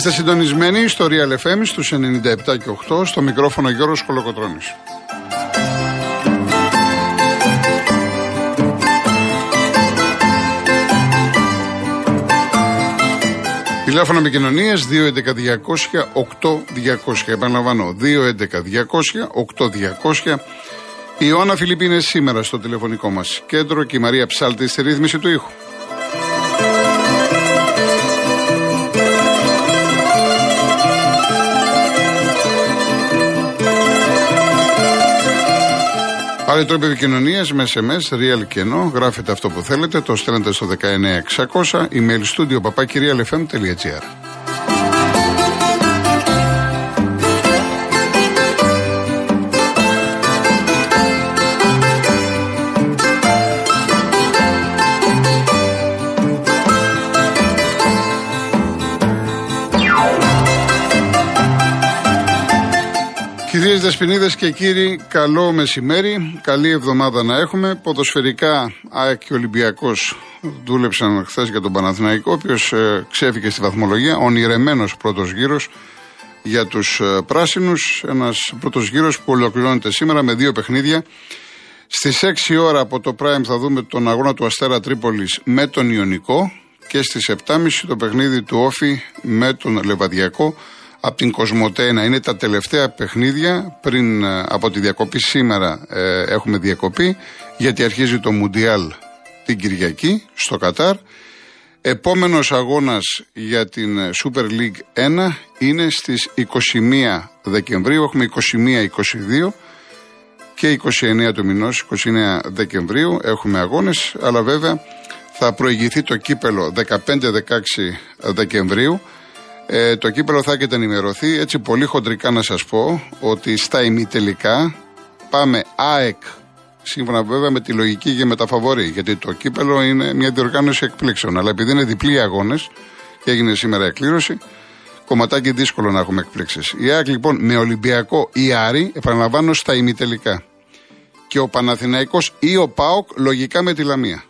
Είστε συντονισμένοι στο Real FM στους 97 και 8 στο μικρόφωνο Γιώργος Κολοκοτρώνης. Τηλέφωνο επικοινωνία 211-200-8200. Επαναλαμβάνω, 211-200-8200. Η Ιωάννα Φιλιππίνη είναι σήμερα στο τηλεφωνικό μας κέντρο και η Μαρία Ψάλτη στη ρύθμιση του ήχου. Άλλοι τρόποι επικοινωνίας με SMS, real και ενώ, γράφετε αυτό που θέλετε, το στέλνετε στο 19600, email studio papakirialfm.gr. Δεσποινίδε και κύριοι, καλό μεσημέρι. Καλή εβδομάδα να έχουμε. Ποδοσφαιρικά, ΑΕΚ και Ολυμπιακός δούλεψαν χθες για τον Παναθηναϊκό, ο οποίος ε, ξέφυγε στη βαθμολογία. Ονειρεμένος πρώτος γύρος για τους ε, πράσινους. Ένας πρώτος γύρος που ολοκληρώνεται σήμερα με δύο παιχνίδια. Στις 6 ώρα από το Prime θα δούμε τον αγώνα του Αστέρα Τρίπολης με τον Ιωνικό και στις 7.30 το παιχνίδι του Όφη με τον Λεβαδιακό από την Κοσμοτένα. Είναι τα τελευταία παιχνίδια πριν ε, από τη διακοπή. Σήμερα ε, έχουμε διακοπή γιατί αρχίζει το Μουντιάλ την Κυριακή στο Κατάρ. Επόμενος αγώνας για την ε, Super League 1 είναι στις 21 Δεκεμβρίου. Έχουμε 21-22 και 29 του μηνός, 29 Δεκεμβρίου έχουμε αγώνες, αλλά βέβαια θα προηγηθεί το κύπελο 15-16 Δεκεμβρίου ε, το κύπελο θα έχετε ενημερωθεί. Έτσι πολύ χοντρικά να σας πω ότι στα ημιτελικά πάμε ΑΕΚ σύμφωνα βέβαια με τη λογική και με τα φαβορή. Γιατί το κύπελο είναι μια διοργάνωση εκπλήξεων. Αλλά επειδή είναι διπλή αγώνες και έγινε σήμερα εκκλήρωση, κομματάκι δύσκολο να έχουμε εκπλήξεις. Η ΑΕΚ λοιπόν με Ολυμπιακό ή Άρη, επαναλαμβάνω στα ημιτελικά. Και ο Παναθηναϊκός ή ο ΠΑΟΚ λογικά με τη Λαμία.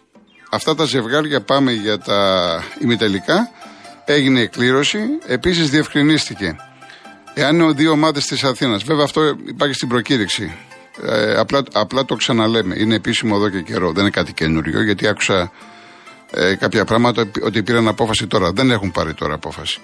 Αυτά τα ζευγάρια πάμε για τα ημιτελικά. Έγινε εκκλήρωση. Επίσης διευκρινίστηκε. Εάν είναι δύο ομάδες της Αθήνας, βέβαια αυτό υπάρχει στην προκήρυξη. Ε, απλά, απλά το ξαναλέμε. Είναι επίσημο εδώ και καιρό. Δεν είναι κάτι καινούριο, γιατί άκουσα ε, κάποια πράγματα ότι πήραν απόφαση τώρα. Δεν έχουν πάρει τώρα απόφαση.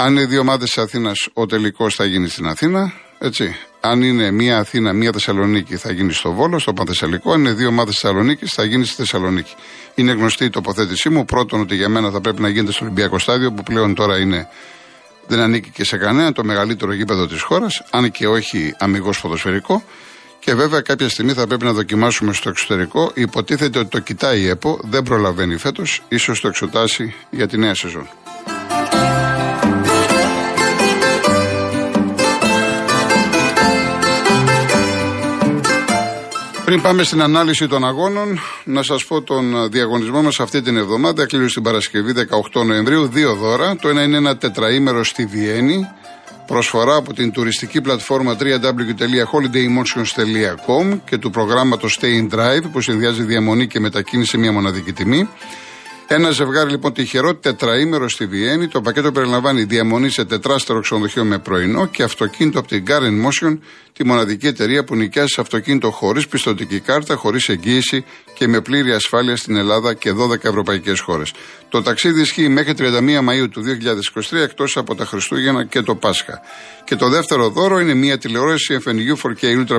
Αν είναι δύο ομάδες της Αθήνας, ο τελικός θα γίνει στην Αθήνα. Έτσι. Αν είναι μία Αθήνα, μία Θεσσαλονίκη, θα γίνει στο Βόλο, στο Πανθεσσαλικό. Αν είναι δύο ομάδες Θεσσαλονίκης, θα γίνει στη Θεσσαλονίκη. Είναι γνωστή η τοποθέτησή μου. Πρώτον, ότι για μένα θα πρέπει να γίνεται στο Ολυμπιακό Στάδιο, που πλέον τώρα είναι, δεν ανήκει και σε κανένα, το μεγαλύτερο γήπεδο της χώρας, αν και όχι αμυγός ποδοσφαιρικό. Και βέβαια κάποια στιγμή θα πρέπει να δοκιμάσουμε στο εξωτερικό. Υποτίθεται ότι το κοιτάει η ΕΠΟ, δεν προλαβαίνει φέτος, ίσως το εξωτάσει για τη νέα σεζόν. Πριν πάμε στην ανάλυση των αγώνων, να σας πω τον διαγωνισμό μας αυτή την εβδομάδα. Κλείνει στην Παρασκευή 18 Νοεμβρίου δύο δώρα. Το ένα είναι ένα τετραήμερο στη Βιέννη. Προσφορά από την τουριστική πλατφόρμα www.holidaymotions.com και του προγράμματος Stay in Drive που συνδυάζει διαμονή και μετακίνηση σε μια μοναδική τιμή. Ένα ζευγάρι λοιπόν τυχερό τετραήμερο στη Βιέννη. Το πακέτο περιλαμβάνει διαμονή σε τετράστερο ξενοδοχείο με πρωινό και αυτοκίνητο από την Car Motion, τη μοναδική εταιρεία που νοικιάζει αυτοκίνητο χωρίς πιστοτική κάρτα, χωρίς εγγύηση και με πλήρη ασφάλεια στην Ελλάδα και 12 ευρωπαϊκές χώρες. Το ταξίδι ισχύει μέχρι 31 Μαου του 2023 εκτός από τα Χριστούγεννα και το Πάσχα. Και το δεύτερο δώρο είναι μια τηλεόραση FNU 4K Ultra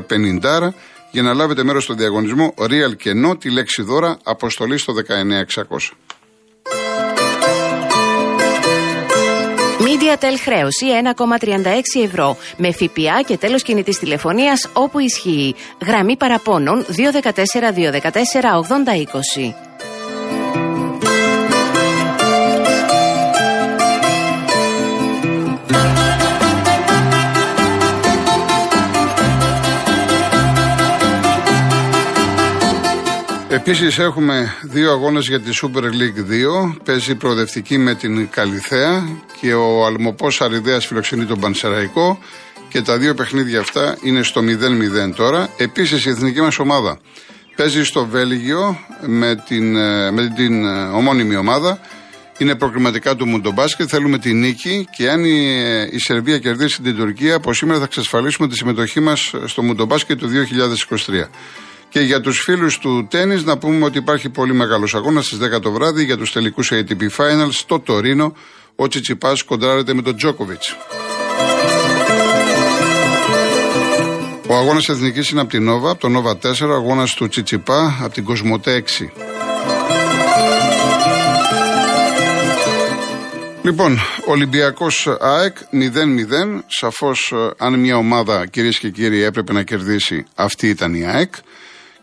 50 για να λάβετε μέρος στο διαγωνισμό Real και No τη λέξη δώρα αποστολή στο 19600. Mediatel χρέωση 1,36 ευρώ με ΦΠΑ και τέλος κινητής τηλεφωνίας όπου ισχύει. Γραμμή παραπώνων 214 214 8020. Επίσης έχουμε δύο αγώνες για τη Super League 2. Παίζει προοδευτική με την Καλιθέα και ο Αλμοπός Αριδέας φιλοξενεί τον Πανσεραϊκό. Και τα δύο παιχνίδια αυτά είναι στο 0-0 τώρα. Επίσης η εθνική μας ομάδα παίζει στο Βέλγιο με την, ε, με την ε, ομώνυμη ομάδα Είναι προκριματικά του Μουντομπάσκετ. Θέλουμε τη νίκη και αν η, η Σερβία κερδίσει την Τουρκία, από σήμερα θα εξασφαλίσουμε τη συμμετοχή μας στο Μουντομπάσκετ του 2023. Και για τους φίλους του τέννη, να πούμε ότι υπάρχει πολύ μεγάλος αγώνας στις 10 το βράδυ για τους τελικούς ATP Finals στο Τωρίνο. Ο Τσιτσιπάς κοντράρεται με τον Τζόκοβιτς. Ο αγώνας εθνικής είναι από την Νόβα, από το Νόβα 4, ο αγώνας του Τσιτσιπά από την Κοσμοτέ 6. Λοιπόν, Ολυμπιακός ΑΕΚ 0-0. Σαφώς, αν μια ομάδα, κυρίες και κύριοι, έπρεπε να κερδίσει, αυτή ήταν η ΑΕΚ.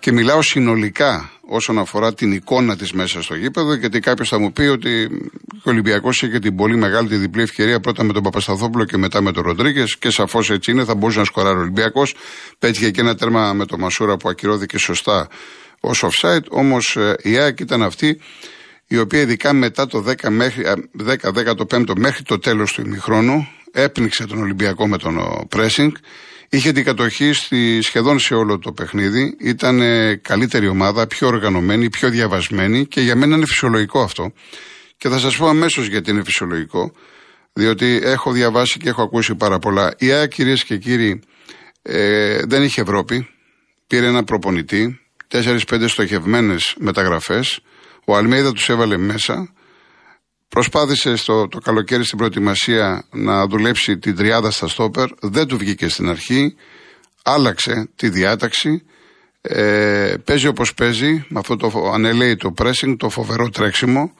Και μιλάω συνολικά όσον αφορά την εικόνα της μέσα στο γήπεδο, γιατί κάποιος θα μου πει ότι ο Ολυμπιακός είχε την πολύ μεγάλη τη διπλή ευκαιρία πρώτα με τον Παπασταθόπουλο και μετά με τον Ροντρίγκες. Και σαφώς έτσι είναι, θα μπορούσε να σκοράρει ο Ολυμπιακός. Πέτυχε και ένα τέρμα με τον Μασούρα που ακυρώθηκε σωστά ως offside. Όμως ε, η ΑΕΚ ήταν αυτή η οποία ειδικά μετά το 10 μέχρι, 10, μέχρι το τέλος του ημιχρόνου έπνιξε τον Ολυμπιακό με τον pressing Είχε την κατοχή στη, σχεδόν σε όλο το παιχνίδι. Ήταν καλύτερη ομάδα, πιο οργανωμένη, πιο διαβασμένη και για μένα είναι φυσιολογικό αυτό. Και θα σας πω αμέσως γιατί είναι φυσιολογικό. Διότι έχω διαβάσει και έχω ακούσει πάρα πολλά. Η ΑΕ, κυρίες και κύριοι, ε, δεν είχε Ευρώπη. Πήρε ένα προπονητή, 4-5 στοχευμένες μεταγραφές. Ο Αλμέιδα τους έβαλε μέσα. Προσπάθησε στο, το καλοκαίρι στην προετοιμασία να δουλέψει την τριάδα στα στόπερ. Δεν του βγήκε στην αρχή. Άλλαξε τη διάταξη. Ε, παίζει όπως παίζει, με αυτό το ανελαίει pressing, το φοβερό τρέξιμο.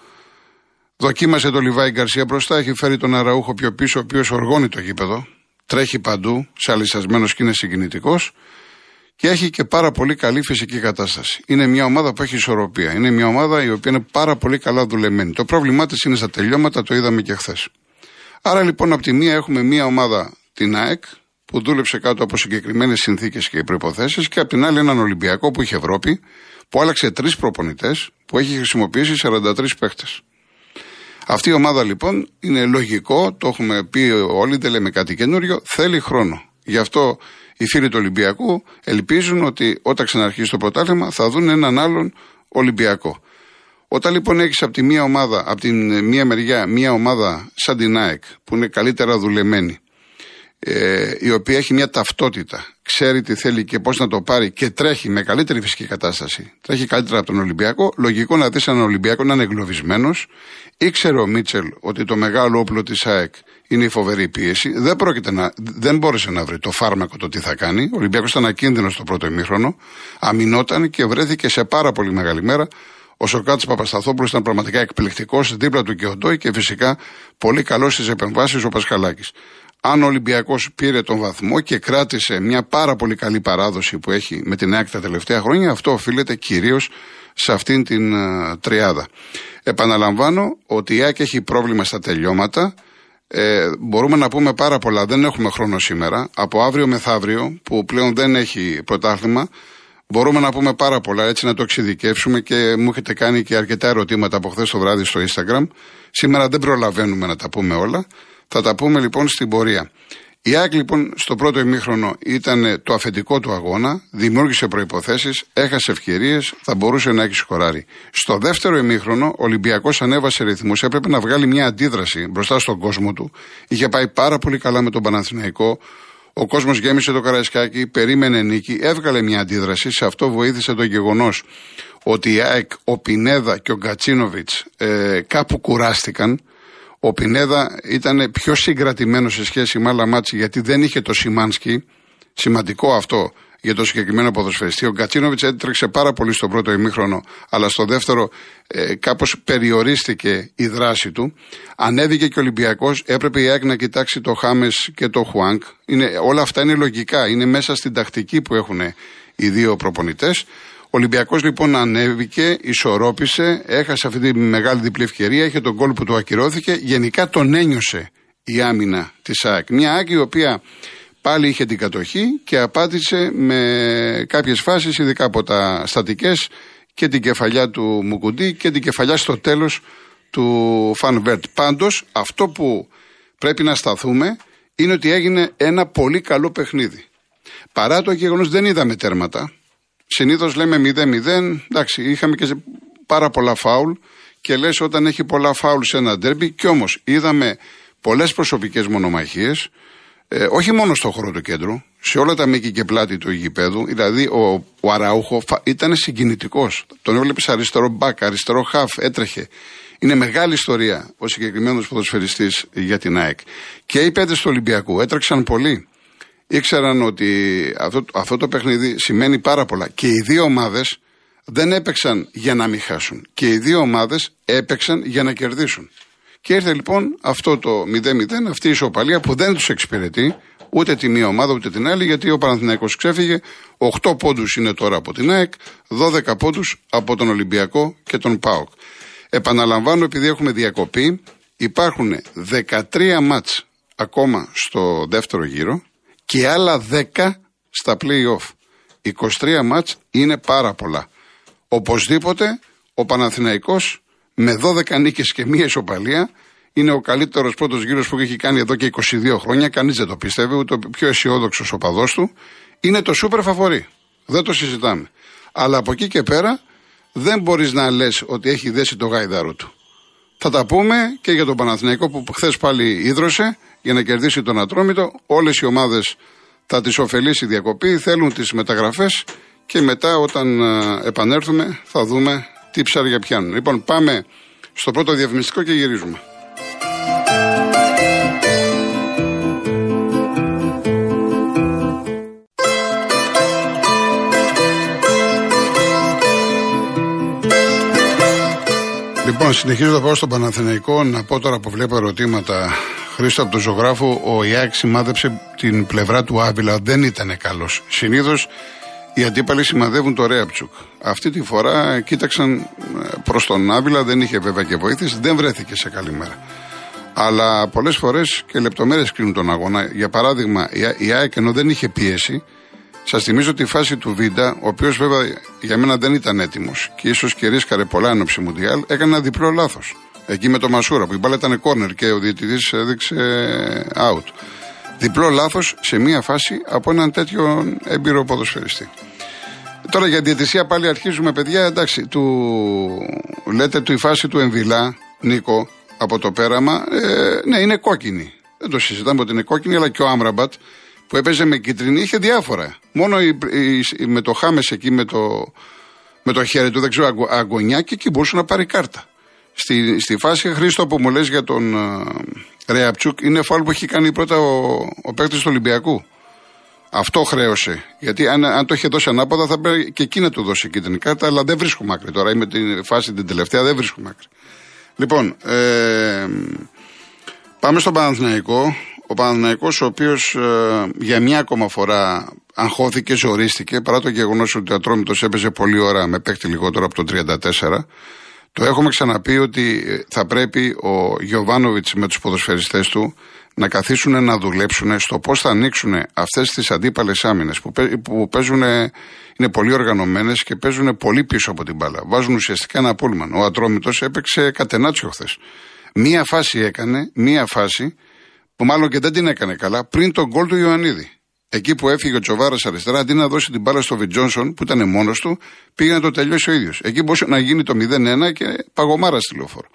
Δοκίμασε το Λιβάη Γκαρσία μπροστά, έχει φέρει τον Αραούχο πιο πίσω, ο οποίος οργώνει το γήπεδο. Τρέχει παντού, σε αλυσσασμένο και είναι συγκινητικός και έχει και πάρα πολύ καλή φυσική κατάσταση. Είναι μια ομάδα που έχει ισορροπία. Είναι μια ομάδα η οποία είναι πάρα πολύ καλά δουλεμένη. Το πρόβλημά της είναι στα τελειώματα, το είδαμε και χθες. Άρα λοιπόν από τη μία έχουμε μια ομάδα, την ΑΕΚ, που δούλεψε κάτω από συγκεκριμένες συνθήκες και προποθέσει, και από την άλλη έναν Ολυμπιακό που είχε Ευρώπη, που άλλαξε τρεις προπονητές, που έχει χρησιμοποιήσει 43 παίχτες. Αυτή η ομάδα λοιπόν είναι λογικό, το έχουμε πει όλοι, δεν λέμε κάτι καινούριο, θέλει χρόνο. Γι' αυτό οι φίλοι του Ολυμπιακού ελπίζουν ότι όταν ξαναρχίσει το πρωτάθλημα θα δουν έναν άλλον Ολυμπιακό. Όταν λοιπόν έχεις από τη μία ομάδα, από την μία μεριά, μία ομάδα σαν την ΑΕΚ που είναι καλύτερα δουλεμένη, ε, η οποία έχει μια ταυτότητα, ξέρει τι θέλει και πώς να το πάρει και τρέχει με καλύτερη φυσική κατάσταση, τρέχει καλύτερα από τον Ολυμπιακό, λογικό να δεις έναν Ολυμπιακό να είναι εγκλωβισμένος. Ήξερε ο Μίτσελ ότι το μεγάλο όπλο της ΑΕΚ είναι η φοβερή πίεση. Δεν, πρόκειται να, δεν μπόρεσε να βρει το φάρμακο το τι θα κάνει. Ο Ολυμπιακός ήταν ακίνδυνος στο πρώτο ημίχρονο. Αμυνόταν και βρέθηκε σε πάρα πολύ μεγάλη μέρα. Ο Σοκράτη Παπασταθόπουλος ήταν πραγματικά εκπληκτικός, δίπλα του και ο Ντόι και φυσικά πολύ καλός στις επεμβάσεις ο Πασχαλάκης. Αν ο Ολυμπιακός πήρε τον βαθμό και κράτησε μια πάρα πολύ καλή παράδοση που έχει με την ΑΕΚ τα τελευταία χρόνια, αυτό οφείλεται κυρίως σε αυτήν την uh, τριάδα. Επαναλαμβάνω ότι η ΑΕΚ έχει πρόβλημα στα τελειώματα. Ε, μπορούμε να πούμε πάρα πολλά. Δεν έχουμε χρόνο σήμερα. Από αύριο μεθαύριο, που πλέον δεν έχει πρωτάθλημα, μπορούμε να πούμε πάρα πολλά. Έτσι να το εξειδικεύσουμε και μου έχετε κάνει και αρκετά ερωτήματα από χθες το βράδυ στο Instagram. Σήμερα δεν προλαβαίνουμε να τα πούμε όλα. Θα τα πούμε λοιπόν στην πορεία. Η ΑΕΚ λοιπόν στο πρώτο ημίχρονο ήταν το αφεντικό του αγώνα, δημιούργησε προποθέσει, έχασε ευκαιρίες, θα μπορούσε να έχει σκοράρει. Στο δεύτερο ημίχρονο, ο Ολυμπιακός ανέβασε ρυθμούς, έπρεπε να βγάλει μια αντίδραση μπροστά στον κόσμο του. Είχε πάει πάρα πολύ καλά με τον Παναθηναϊκό. Ο κόσμος γέμισε το καραϊσκάκι, περίμενε νίκη, έβγαλε μια αντίδραση. Σε αυτό βοήθησε το γεγονός ότι η ΑΕΚ, ο Πινέδα και ο Γκατσίνοβιτς ε, κάπου κουράστηκαν. Ο Πινέδα ήταν πιο συγκρατημένος σε σχέση με άλλα μάτια γιατί δεν είχε το Σιμάνσκι. Σημαντικό αυτό για το συγκεκριμένο ποδοσφαιριστή. Ο Γκατσίνοβιτς έτρεξε πάρα πολύ στο πρώτο ημίχρονο, αλλά στο δεύτερο ε, κάπως περιορίστηκε η δράση του. Ανέβηκε και ο Ολυμπιακός, έπρεπε η ΑΕΚ να κοιτάξει το Χάμες και το Χουάνκ. Είναι, όλα αυτά είναι λογικά, είναι μέσα στην τακτική που έχουν οι δύο προπονητές. Ο Ολυμπιακός λοιπόν ανέβηκε, ισορρόπησε, έχασε αυτή τη μεγάλη διπλή ευκαιρία, είχε τον κόλ που του ακυρώθηκε. Γενικά τον ένιωσε η άμυνα της ΑΕΚ. Μια ΑΕΚ η οποία πάλι είχε την κατοχή και απάντησε με κάποιες φάσεις, ειδικά από τα στατικές και την κεφαλιά του Μουκουντή και την κεφαλιά στο τέλος του Φανβέρτ. Πάντως αυτό που πρέπει να σταθούμε είναι ότι έγινε ένα πολύ καλό παιχνίδι. Παρά το γεγονός δεν είδαμε τέρματα, Συνήθως λέμε 0-0. Εντάξει, είχαμε και πάρα πολλά φάουλ και λες όταν έχει πολλά φάουλ σε ένα ντέρμπι. Κι όμως είδαμε πολλές προσωπικές μονομαχίες, ε, όχι μόνο στο χώρο του κέντρου, σε όλα τα μήκη και πλάτη του γηπέδου. Δηλαδή ο, ο Αραούχο ήταν συγκινητικός. Τον έβλεπες αριστερό μπακ, αριστερό χαφ, έτρεχε. Είναι μεγάλη ιστορία ο συγκεκριμένος ποδοσφαιριστής για την ΑΕΚ. Και οι πέντε του Ολυμπιακού έτρεξαν πολύ. Ήξεραν ότι αυτό, αυτό το παιχνίδι σημαίνει πάρα πολλά. Και οι δύο ομάδες δεν έπαιξαν για να μην χάσουν. Και οι δύο ομάδες έπαιξαν για να κερδίσουν. Και ήρθε λοιπόν αυτό το 0-0, αυτή η ισοπαλία που δεν τους εξυπηρετεί ούτε τη μία ομάδα ούτε την άλλη, γιατί ο Παναθηναϊκός ξέφυγε. 8 πόντους είναι τώρα από την ΑΕΚ, 12 πόντους από τον Ολυμπιακό και τον ΠΑΟΚ. Επαναλαμβάνω, επειδή έχουμε διακοπή, υπάρχουν 13 μάτς ακόμα στο δεύτερο γύρο και άλλα 10 στα play-off. 23 μάτς είναι πάρα πολλά. Οπωσδήποτε ο Παναθηναϊκός με 12 νίκες και μία ισοπαλία είναι ο καλύτερος πρώτος γύρος που έχει κάνει εδώ και 22 χρόνια. Κανείς δεν το πιστεύει, ούτε ο πιο αισιόδοξος οπαδός του. Είναι το σούπερ φαβορή. Δεν το συζητάμε. Αλλά από εκεί και πέρα δεν μπορείς να λες ότι έχει δέσει το γάιδαρο του. Θα τα πούμε και για τον Παναθηναϊκό που χθες πάλι ίδρωσε για να κερδίσει τον Ατρόμητο. Όλες οι ομάδες θα τις ωφελήσει η διακοπή, θέλουν τις μεταγραφές και μετά όταν ε, επανέλθουμε θα δούμε τι ψάρια πιάνουν. Λοιπόν, πάμε στο πρώτο διαφημιστικό και γυρίζουμε. Λοιπόν, συνεχίζω να πάω στον Παναθηναϊκό να πω τώρα που βλέπω ερωτήματα. Χρήστο από τον ζωγράφο, ο Ιάκ σημάδεψε την πλευρά του Άβυλα, δεν ήταν καλός. Συνήθως οι αντίπαλοι σημαδεύουν το Ρέαπτσουκ. Αυτή τη φορά κοίταξαν ε, προς τον Άβυλα, δεν είχε βέβαια και βοήθηση, δεν βρέθηκε σε καλή μέρα. Αλλά πολλές φορές και λεπτομέρειες κρίνουν τον αγώνα. Για παράδειγμα, η ΑΕΚ ενώ δεν είχε πίεση, Σας θυμίζω τη φάση του Βίντα, ο οποίος βέβαια για μένα δεν ήταν έτοιμος και ίσως και ρίσκαρε πολλά ένοψη Μουντιάλ, έκανε ένα διπλό λάθος. Εκεί με το Μασούρα που η μπάλα ήταν κόρνερ και ο διαιτητής έδειξε out. Διπλό λάθος σε μία φάση από έναν τέτοιο έμπειρο ποδοσφαιριστή. Τώρα για διαιτησία πάλι αρχίζουμε, παιδιά. Εντάξει, του, λέτε του η φάση του Εμβιλά, Νίκο, από το πέραμα. Ε, ναι, είναι κόκκινη. Δεν το συζητάμε ότι είναι κόκκινη, αλλά και ο Άμραμπατ που έπαιζε με κίτρινη είχε διάφορα. Μόνο η, η, με το Χάμες εκεί με το, με το χέρι του, δεν ξέρω, αγωνιά και εκεί μπορούσε να πάρει κάρτα. Στη, στη φάση Χρήστο που μου λες για τον uh, Ρεαπτσούκ είναι φάουλ που έχει κάνει πρώτα ο, ο παίκτης του Ολυμπιακού. Αυτό χρέωσε. Γιατί αν, αν το είχε δώσει ανάποδα θα πρέπει και εκεί να του δώσει κίτρινη κάρτα, αλλά δεν βρίσκουμε άκρη τώρα. Είμαι τη φάση την τελευταία, δεν βρίσκουμε άκρη. Λοιπόν, ε, πάμε στον Παναθηναϊκό. Ο Παναθηναϊκός ο οποίος ε, για μια ακόμα φορά αγχώθηκε, ζορίστηκε, παρά το γεγονός ότι ο Ατρόμητος έπαιζε πολλή ώρα με παίκτη λιγότερο από το 34. Το έχουμε ξαναπεί ότι ε, θα πρέπει ο Γιωβάνοβιτς με τους ποδοσφαιριστές του να καθίσουν να δουλέψουν στο πώς θα ανοίξουν αυτές τις αντίπαλες άμυνες που, που παίζουν, είναι πολύ οργανωμένες και παίζουν πολύ πίσω από την μπάλα. Βάζουν ουσιαστικά ένα πούλμαν. Ο Ατρόμητος έπαιξε κατενάτσιο χθες. Μία φάση έκανε, μία φάση που μάλλον και δεν την έκανε καλά, πριν τον γκολ του Ιωαννίδη. Εκεί που έφυγε ο Τσοβάρας αριστερά, αντί να δώσει την μπάλα στο Βιτζόνσον που ήταν μόνος του, πήγε να το τελειώσει ο ίδιος. Εκεί μπορούσε να γίνει το 0-1 και παγωμάρα στη λεωφόρο.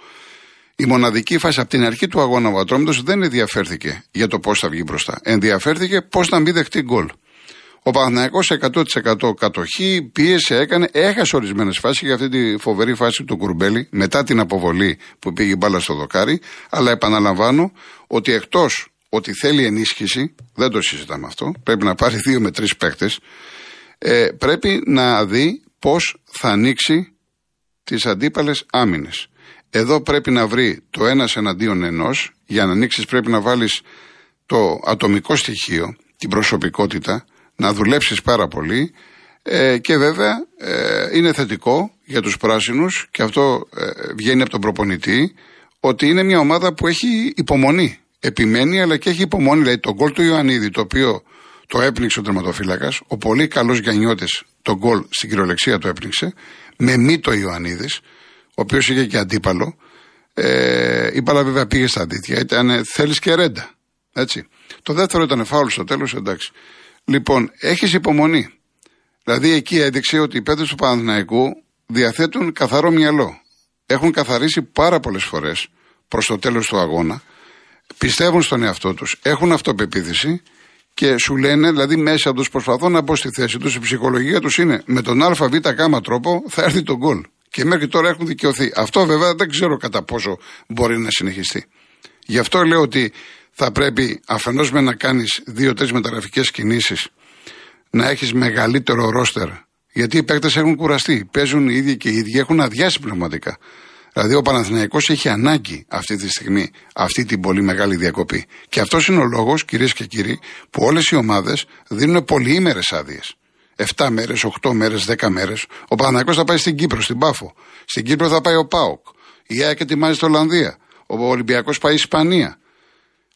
Η μοναδική φάση από την αρχή του αγώνα ο Ατρόμητος δεν ενδιαφέρθηκε για το πώς θα βγει μπροστά. Ενδιαφέρθηκε πώς να μην δεχτεί γκολ. Ο Παναθυναϊκό 100% κατοχή, πίεσε, έκανε, έχασε ορισμένες φάσεις για αυτή τη φοβερή φάση του Κουρμπέλη μετά την αποβολή που πήγε μπάλα στο δοκάρι. Αλλά επαναλαμβάνω ότι εκτός ότι θέλει ενίσχυση, δεν το συζητάμε αυτό, πρέπει να πάρει δύο με τρεις παίκτες, ε, πρέπει να δει πώς θα ανοίξει τις αντίπαλες άμυνες. Εδώ πρέπει να βρει το ένας εναντίον ενός. Για να ανοίξεις πρέπει να βάλεις το ατομικό στοιχείο, την προσωπικότητα, να δουλέψεις πάρα πολύ ε, και βέβαια ε, είναι θετικό για τους πράσινους και αυτό ε, βγαίνει από τον προπονητή ότι είναι μια ομάδα που έχει υπομονή. Επιμένει αλλά και έχει υπομονή. Δηλαδή το γκολ του Ιωαννίδη το οποίο το έπνιξε ο τερματοφύλακας, ο πολύ καλός Γιαννιώτης το γκολ στην κυριολεξία το έπνιξε, με μη το Ιωαννίδης, ο οποίος είχε και αντίπαλο. Ε, η μπάλα βέβαια πήγε στα αντίτια, ήταν θέλεις και ρέντα. Έτσι. Το δεύτερο ήταν φάουλ στο τέλος, εντάξει. Λοιπόν, έχεις υπομονή. Δηλαδή εκεί έδειξε ότι οι παίδε του Παναθηναϊκού διαθέτουν καθαρό μυαλό. έχουν καθαρίσει πάρα πολλές φορές προς το τέλος του αγώνα. Πιστεύουν στον εαυτό τους, έχουν αυτοπεποίθηση και σου λένε, δηλαδή μέσα τους προσπαθούν να μπω στη θέση τους, η ψυχολογία τους είναι με τον ΑΒ τρόπο θα έρθει το γκολ. Και μέχρι τώρα έχουν δικαιωθεί. Αυτό βέβαια δεν ξέρω κατά πόσο μπορεί να συνεχιστεί. Γι' αυτό λέω ότι θα πρέπει αφενός με να κάνεις δύο-τρεις μεταγραφικές κινήσεις, να έχεις μεγαλύτερο ρόστερ. Γιατί οι παίκτες έχουν κουραστεί. Παίζουν οι ίδιοι και οι ίδιοι, έχουν αδειάσει πνευματικά. Δηλαδή ο Παναθηναϊκός έχει ανάγκη αυτή τη στιγμή αυτή την πολύ μεγάλη διακοπή. Και αυτός είναι ο λόγος, κυρίες και κύριοι, που όλες οι ομάδες δίνουν πολυήμερες άδειες. 7 μέρες, 8 μέρες, 10 μέρες. Ο Παναθηναϊκός θα πάει στην Κύπρο, στην Πάφο. Στην Κύπρο θα πάει ο Πάοκ. Η ΑΕΚ ετοιμάζει στην Ολλανδία. Ο Ολυμπιακός πάει Ισπανία.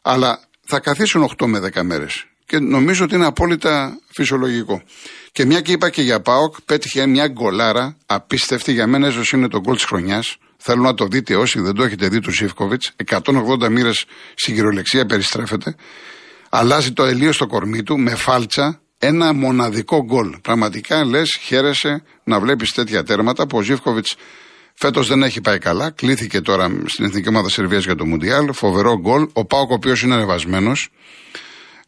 Αλλά θα καθίσουν 8 με 10 μέρες. Και νομίζω ότι είναι απόλυτα φυσιολογικό. Και μια και είπα και για Πάοκ, πέτυχε μια γκολάρα απίστευτη. Για μένα, ίσως είναι το γκολ της χρονιάς. Θέλω να το δείτε όσοι δεν το έχετε δει του Σίφκοβιτς. 180 μοίρες στην κυριολεξία περιστρέφεται. Αλλάζει το ελίο στο κορμί του με φάλτσα. Ένα μοναδικό γκολ. Πραγματικά λες, χαίρεσαι να βλέπεις τέτοια τέρματα που ο Ζήφκοβιτς φέτος δεν έχει πάει καλά. Κλήθηκε τώρα στην Εθνική Ομάδα Σερβίας για το Μουντιάλ. Φοβερό γκολ. Ο Πάοκ, ο οποίος είναι ανεβασμένος.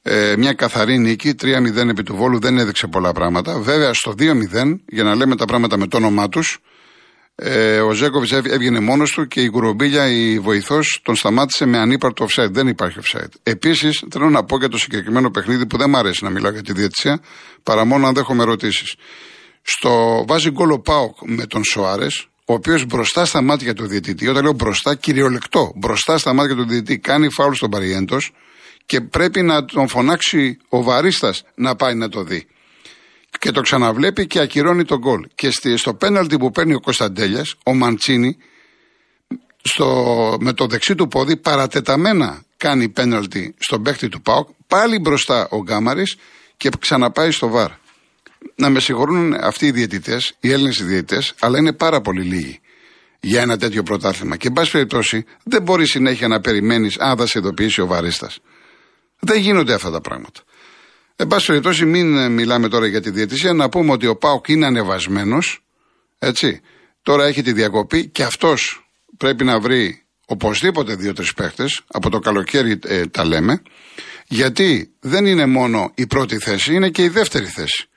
Ε, μια καθαρή νίκη, 3-0 επί του Βόλου δεν έδειξε πολλά πράγματα. Βέβαια στο 2-0, για να λέμε τα πράγματα με το όνομά τους, ε, ο Ζέκοβιτς έβγαινε μόνος του και η Κουρομπίλια, η βοηθός, τον σταμάτησε με ανύπαρτο offside. Δεν υπάρχει offside. Επίσης, θέλω να πω για το συγκεκριμένο παιχνίδι που δεν μου αρέσει να μιλάω για τη διαιτησία, παρά μόνο αν δέχομαι ερωτήσεις. Στο βάζει γκολ ο Πάοκ με τον Σοάρες, ο οποίος μπροστά στα μάτια του διαιτητή, όταν λέω μπροστά, κυριολεκτό, μπροστά στα μάτια του διαιτητή, κάνει φάουλ στον Παριέντος και πρέπει να τον φωνάξει ο βαρίστα να πάει να το δει και το ξαναβλέπει και ακυρώνει τον γκολ. Και στο πέναλτι που παίρνει ο Κωνσταντέλιας, ο Μαντσίνη, στο, με το δεξί του πόδι παρατεταμένα κάνει πέναλτι στον παίχτη του ΠΑΟΚ, πάλι μπροστά ο Γκάμαρης και ξαναπάει στο βαρ. Να με συγχωρούν αυτοί οι διαιτητές, οι Έλληνες διαιτητές, αλλά είναι πάρα πολύ λίγοι για ένα τέτοιο πρωτάθλημα. Και εν πάση περιπτώσει, δεν μπορεί συνέχεια να περιμένεις αν θα σε ειδοποιήσει ο βαρίστας. Δεν γίνονται αυτά τα πράγματα. Εν πάση περιπτώσει, μην ε, μιλάμε τώρα για τη διαιτησία, να πούμε ότι ο Πάοκ είναι ανεβασμένος. Έτσι. Τώρα έχει τη διακοπή και αυτός πρέπει να βρει οπωσδήποτε δύο-τρεις παίχτες. Από το καλοκαίρι ε, τα λέμε. Γιατί δεν είναι μόνο η πρώτη θέση, είναι και η δεύτερη θέση.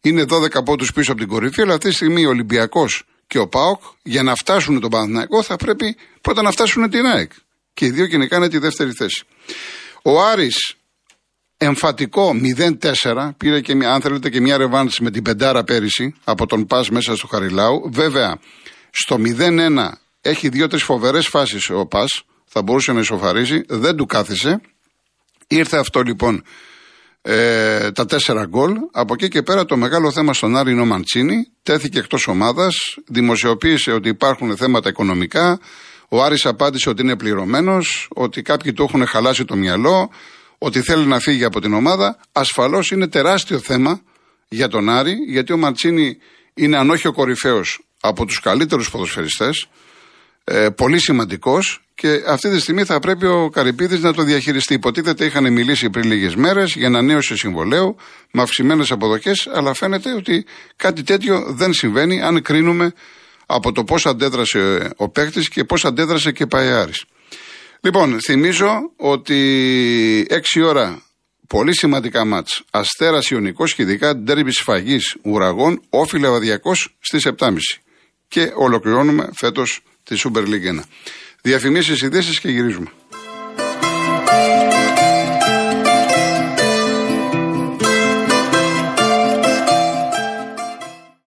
Είναι 12 πόντους πίσω από την κορυφή, αλλά αυτή τη στιγμή ο Ολυμπιακός και ο Πάοκ για να φτάσουν τον Παναθηναϊκό θα πρέπει πρώτα να φτάσουν την ΑΕΚ. Και οι δύο γενικά είναι τη δεύτερη θέση. Ο Άρης εμφατικό 0-4. Πήρε και, αν θέλετε, και μια ρευάνση με την πεντάρα πέρυσι από τον Πας μέσα στο Χαριλάου. Βέβαια, στο 0-1 έχει δύο-τρεις φοβερές φάσεις ο Πας. Θα μπορούσε να ισοφαρίσει. Δεν του κάθισε. Ήρθε αυτό λοιπόν ε, τα τέσσερα γκολ. Από εκεί και πέρα το μεγάλο θέμα στον Άρη είναι ο Μαντσίνη. Τέθηκε εκτός ομάδας. Δημοσιοποίησε ότι υπάρχουν θέματα οικονομικά. Ο Άρης απάντησε ότι είναι πληρωμένος, ότι κάποιοι του έχουν χαλάσει το μυαλό ότι θέλει να φύγει από την ομάδα, ασφαλώς είναι τεράστιο θέμα για τον Άρη, γιατί ο Μαρτσίνη είναι αν όχι ο κορυφαίος από τους καλύτερους ποδοσφαιριστές, ε, πολύ σημαντικός και αυτή τη στιγμή θα πρέπει ο Καρυπίδης να το διαχειριστεί. Υποτίθεται είχαν μιλήσει πριν λίγες μέρες για ανανέωση συμβολέου με αυξημένες αποδοχές, αλλά φαίνεται ότι κάτι τέτοιο δεν συμβαίνει αν κρίνουμε από το πώς αντέδρασε ο παίκτης και πώς αντέδρασε και πάει Άρης. Λοιπόν, θυμίζω ότι 6 ώρα πολύ σημαντικά μάτς. Αστέρας Ιωνικός και ειδικά ντέρμπις σφαγής ουραγών, όφιλε Λεβαδιακός στις 7.30. Και ολοκληρώνουμε φέτος τη Super League 1. Διαφημίσεις, ειδήσεις και γυρίζουμε.